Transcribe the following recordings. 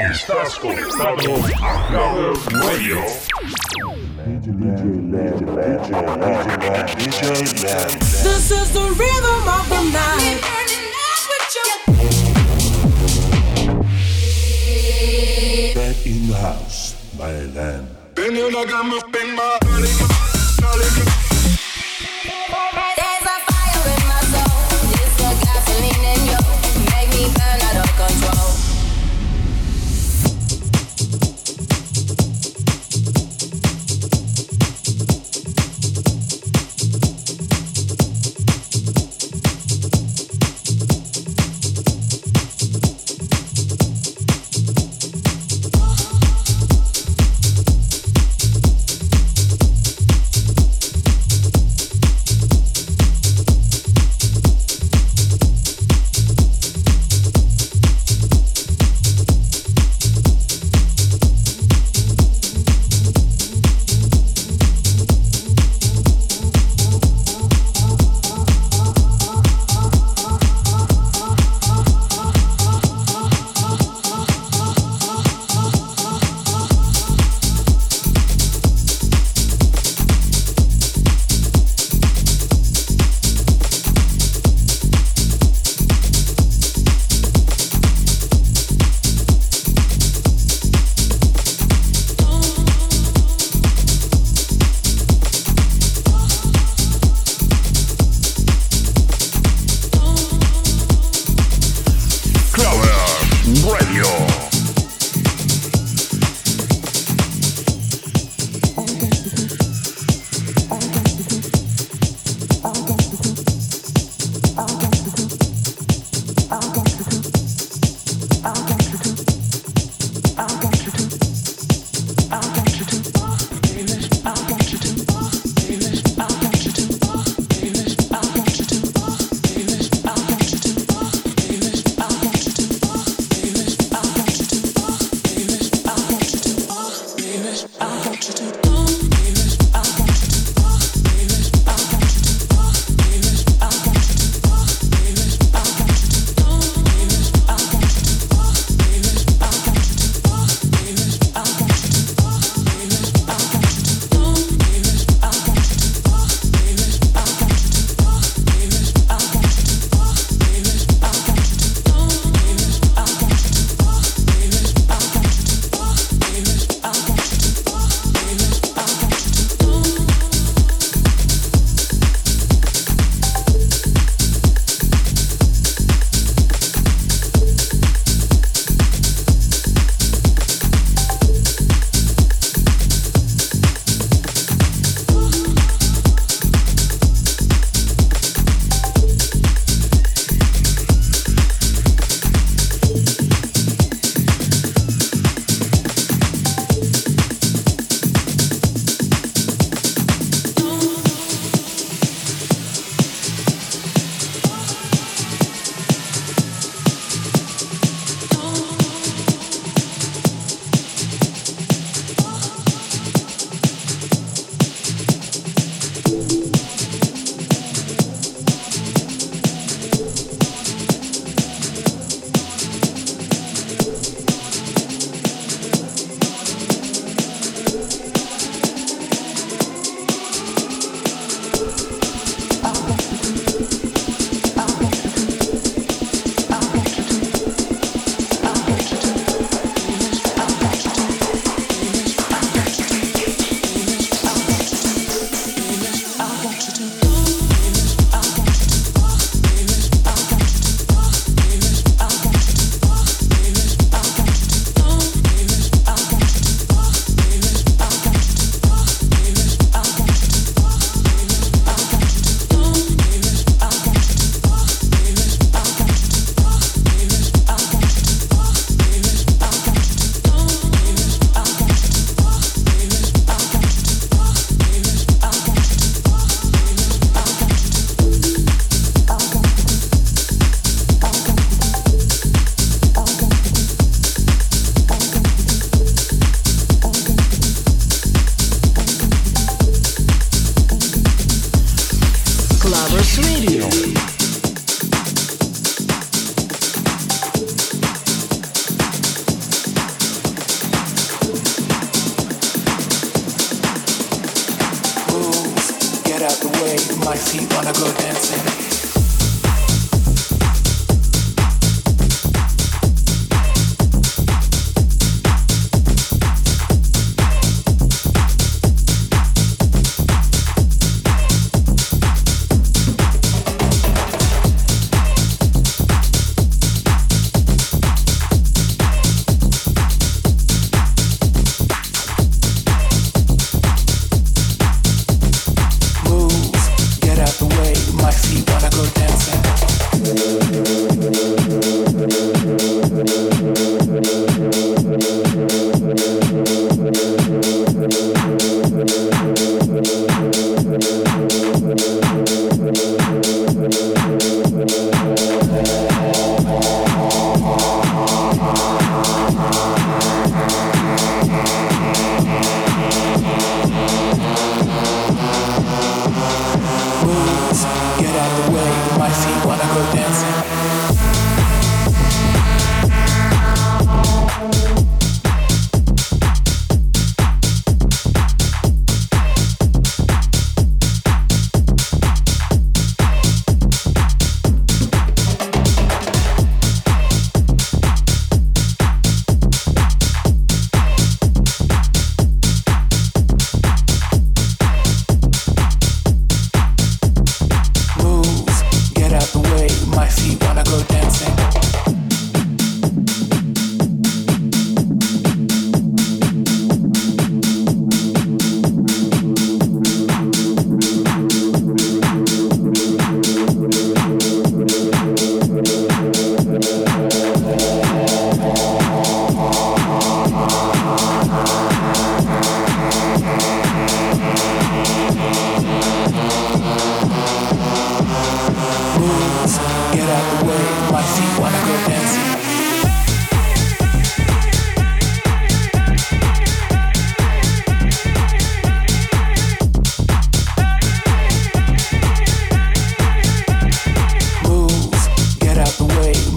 Estás conectado a Clubbers Radio. This is the rhythm of the night. Back in the house, my land.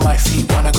My feet wanna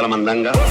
de la mandanga.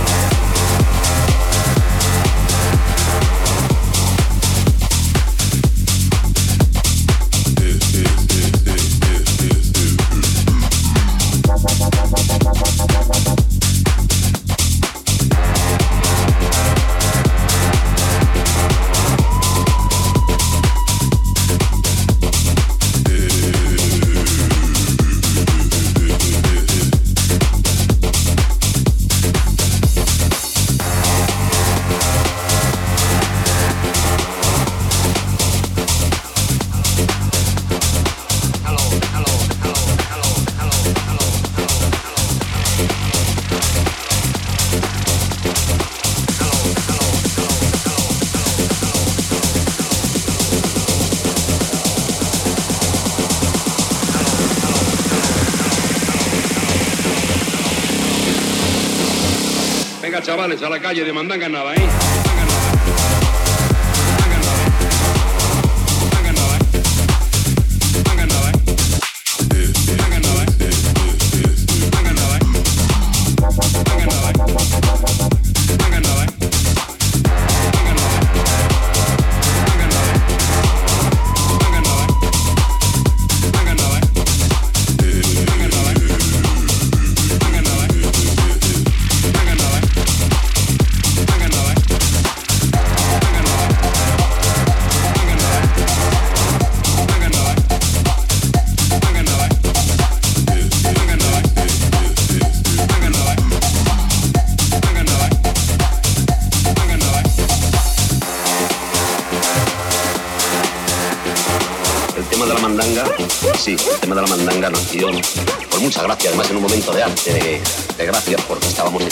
Chavales, a la calle de mandanga nada, ¿eh?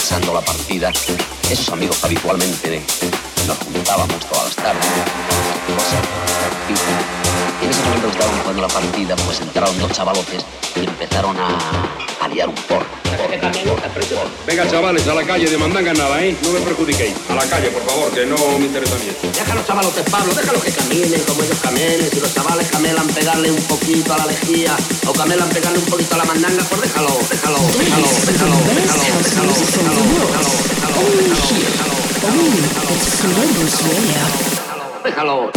Echando la partida. Esos amigos habitualmente nos juntábamos todas las tardes. Y en ese momento que estábamos jugando la partida, pues entraron dos chavalotes y empezaron a, Venga, chavales, a la calle, de mandanga nada, ¿eh? No me perjudiquéis. A la calle, por favor, que no me interesa bien. Déjalo, chavalotes, Pablo, déjalo que caminen como ellos caminen. Si los chavales camelan pegarle un poquito a la lejía o camelan pegarle un poquito a la mandanga, pues déjalo, déjalo, déjalo, déjalo, déjalo, déjalo,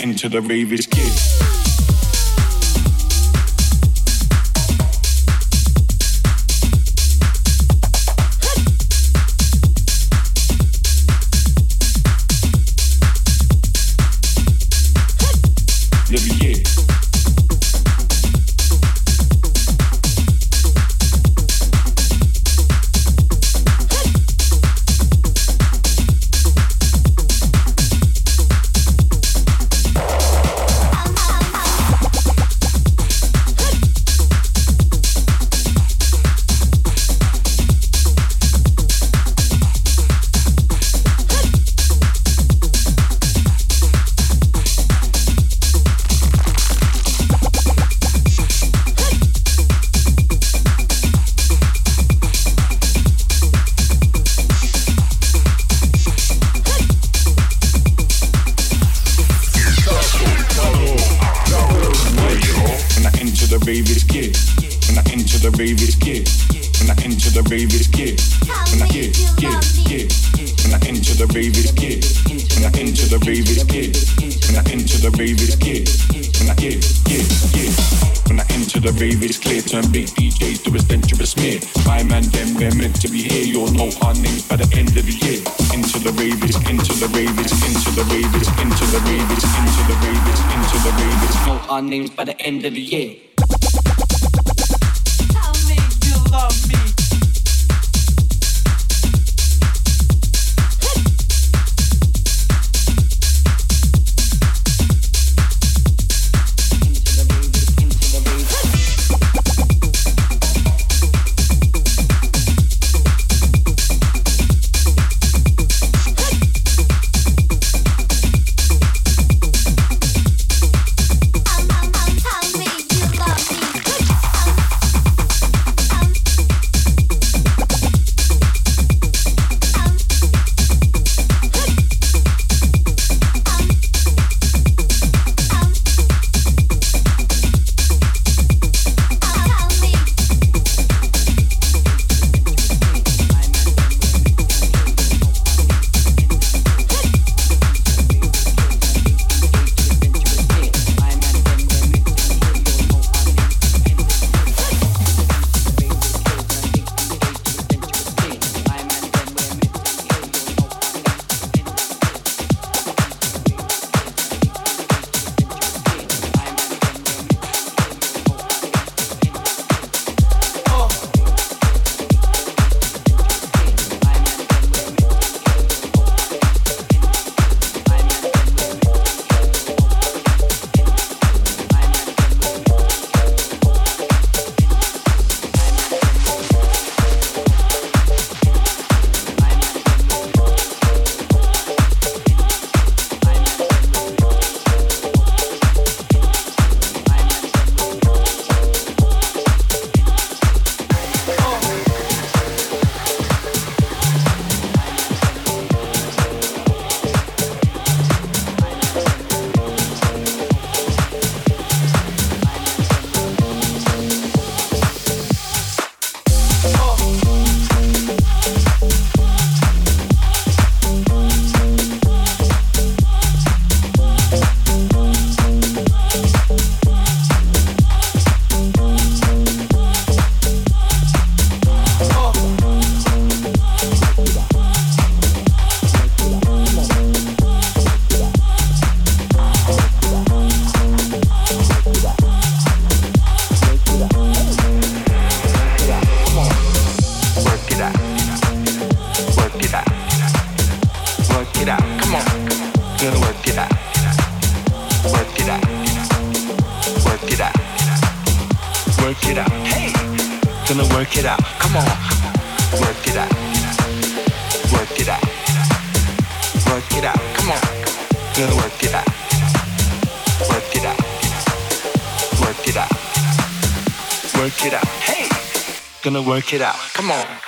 Into the rave is kid. Work it out. Come on.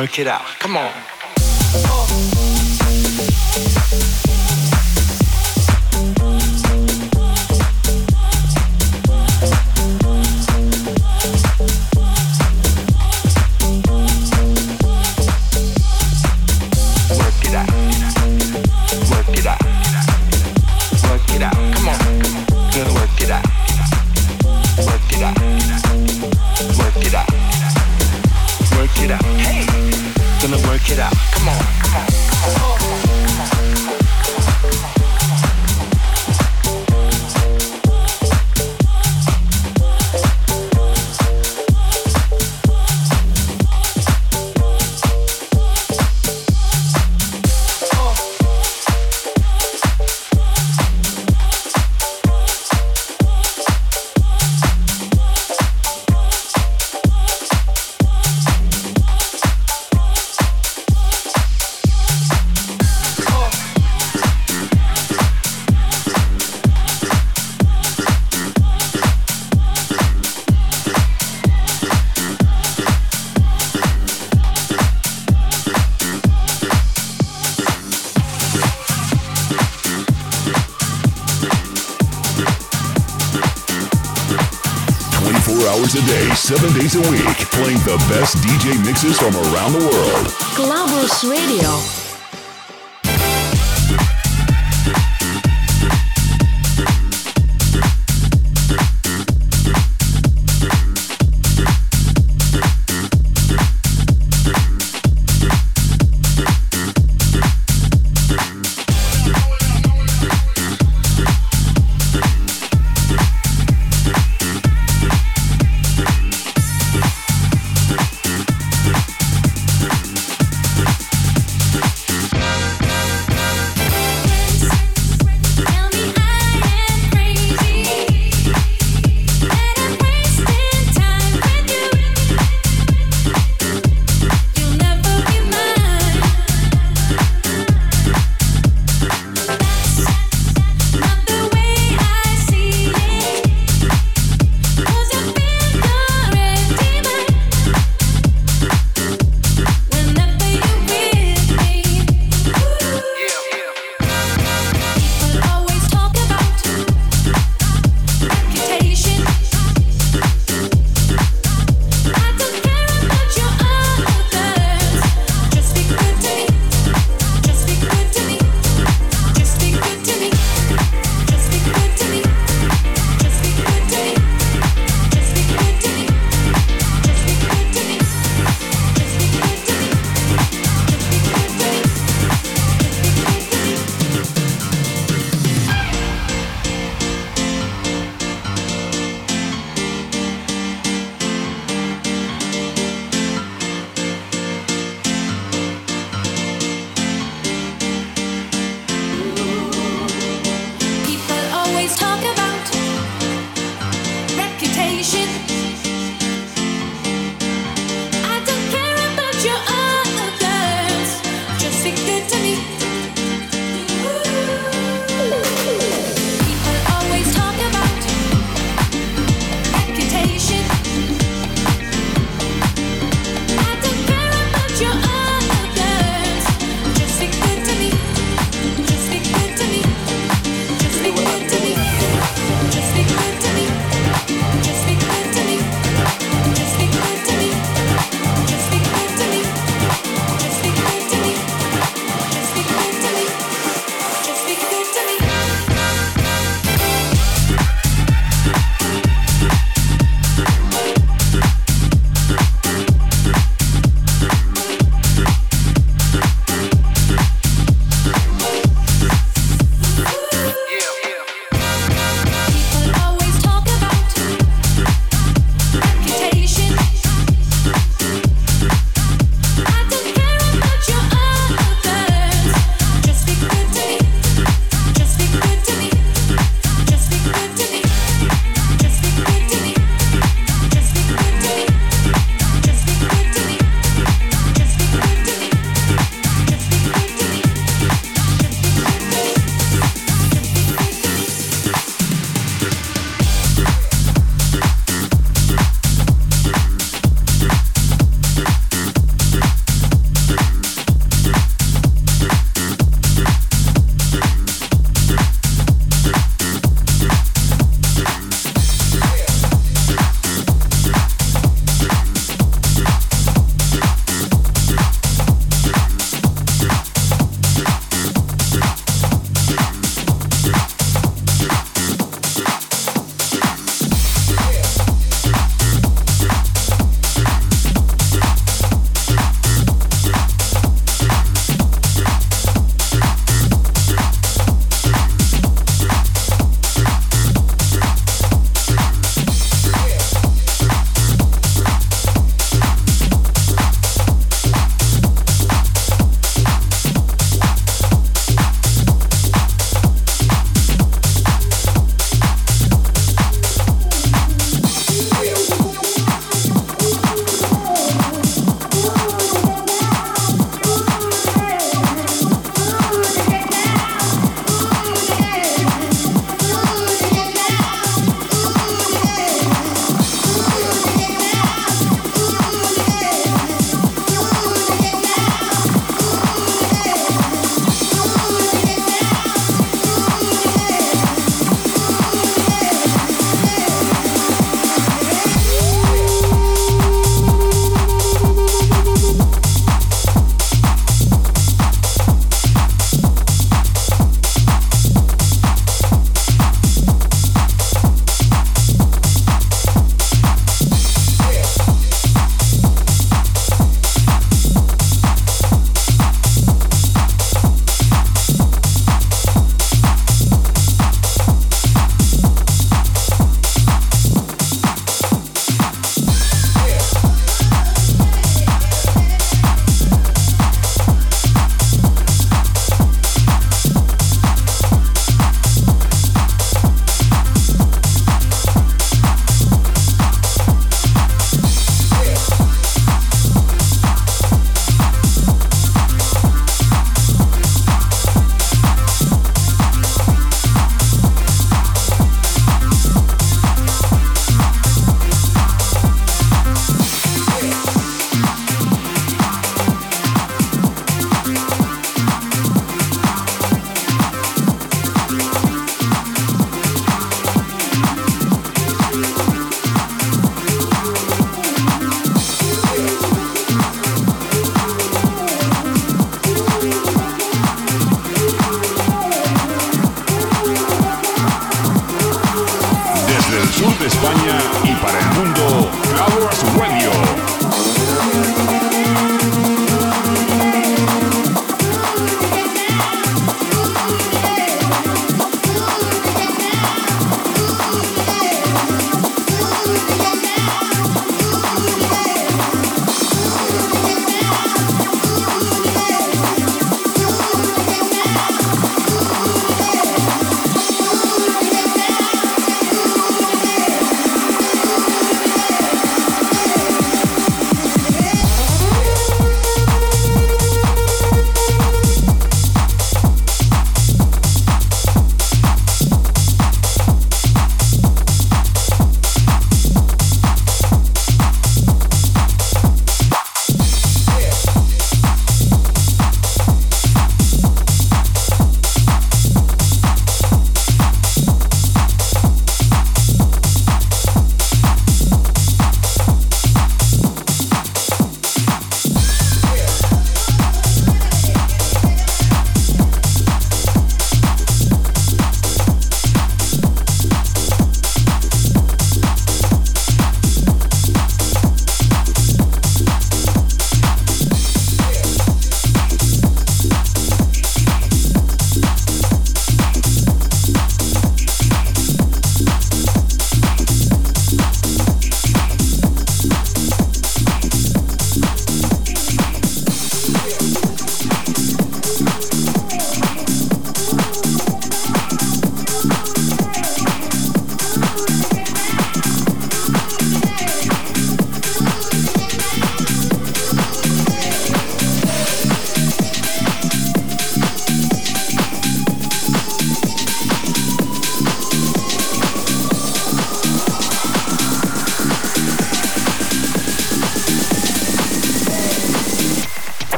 work it out. Come on. Oh. days a week, playing the best DJ mixes from around the world. Clubbers Radio.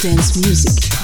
Dance music.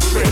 Electric.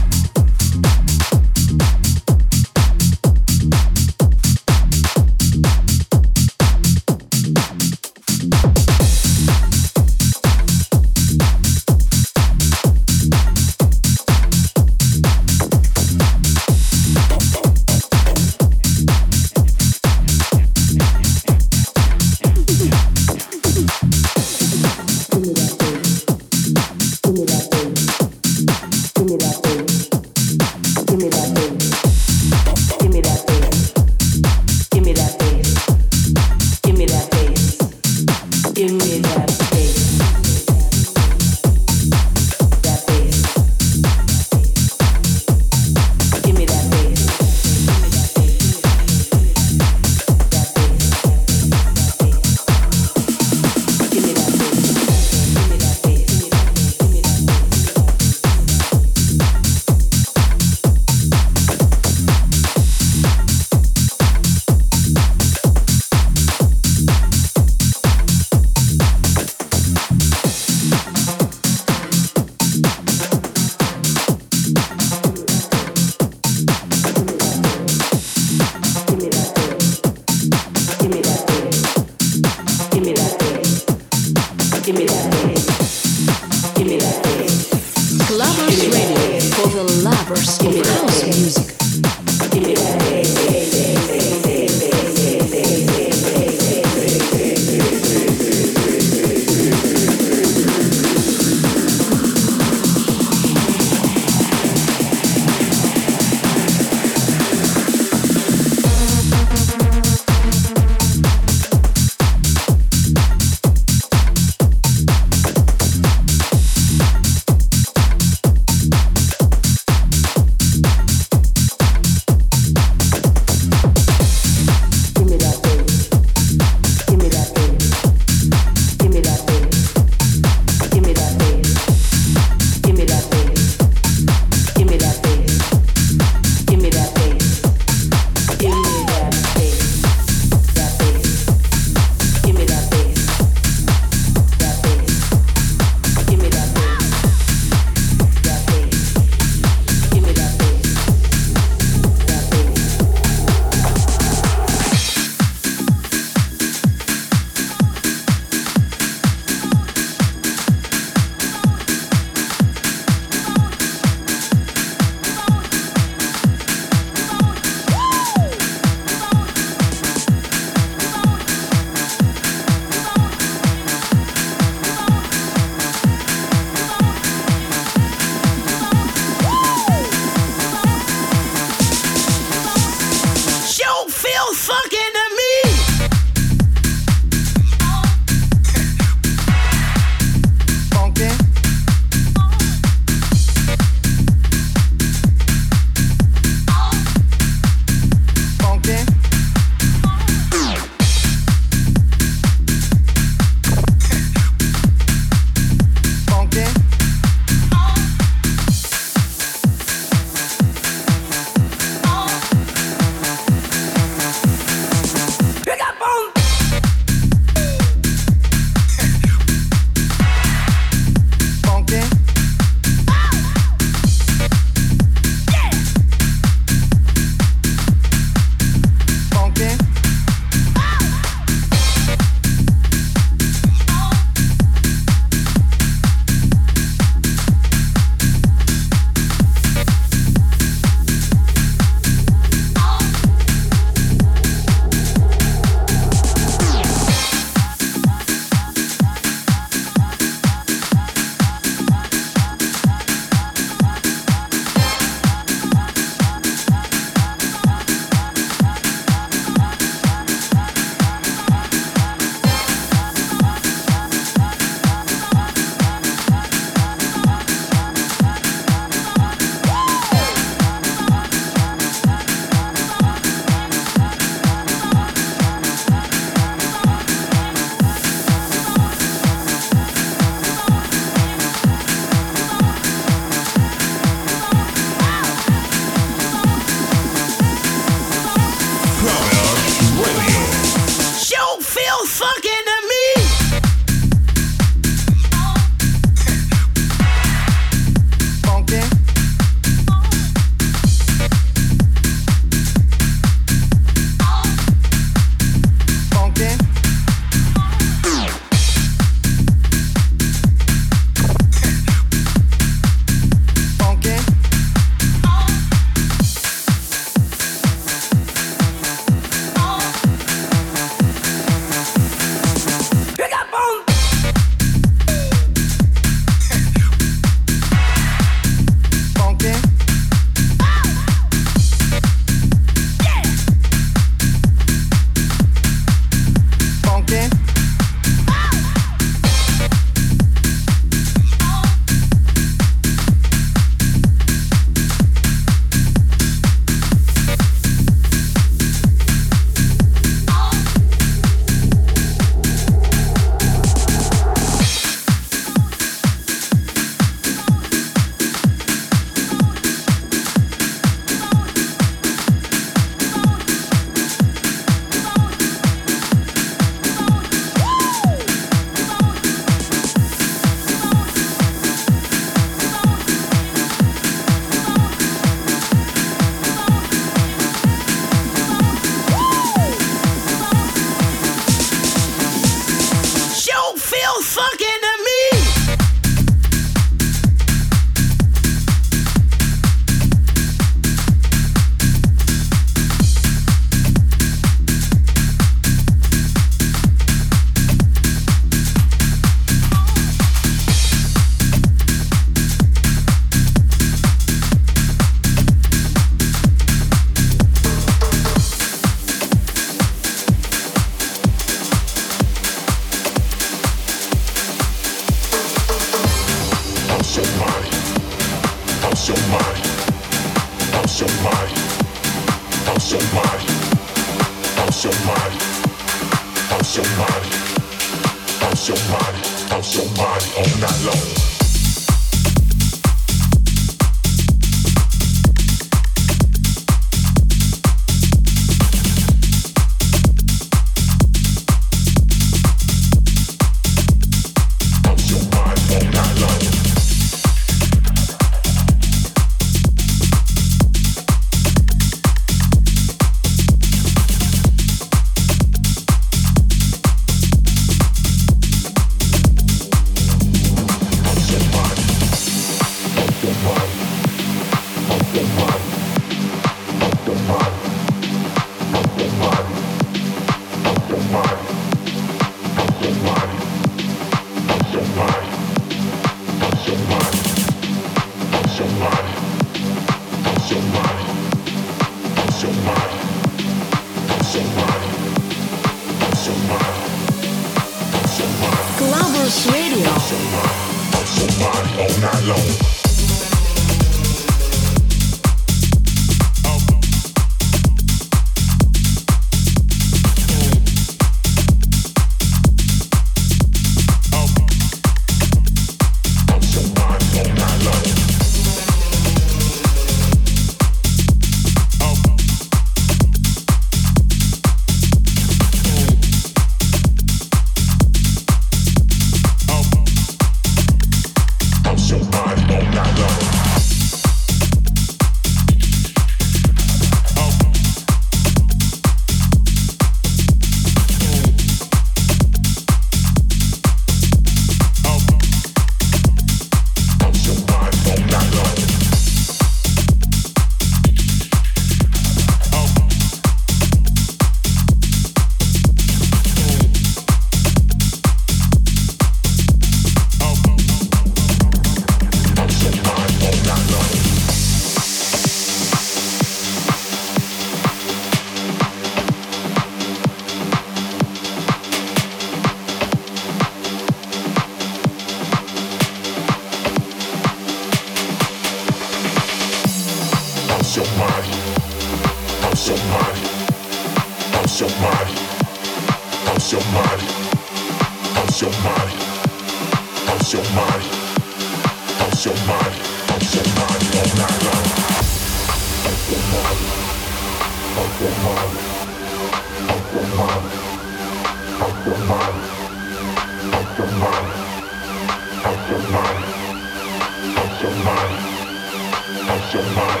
your mind.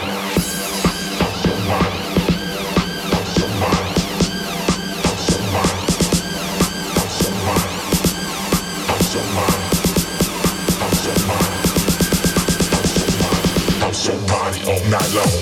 Radio.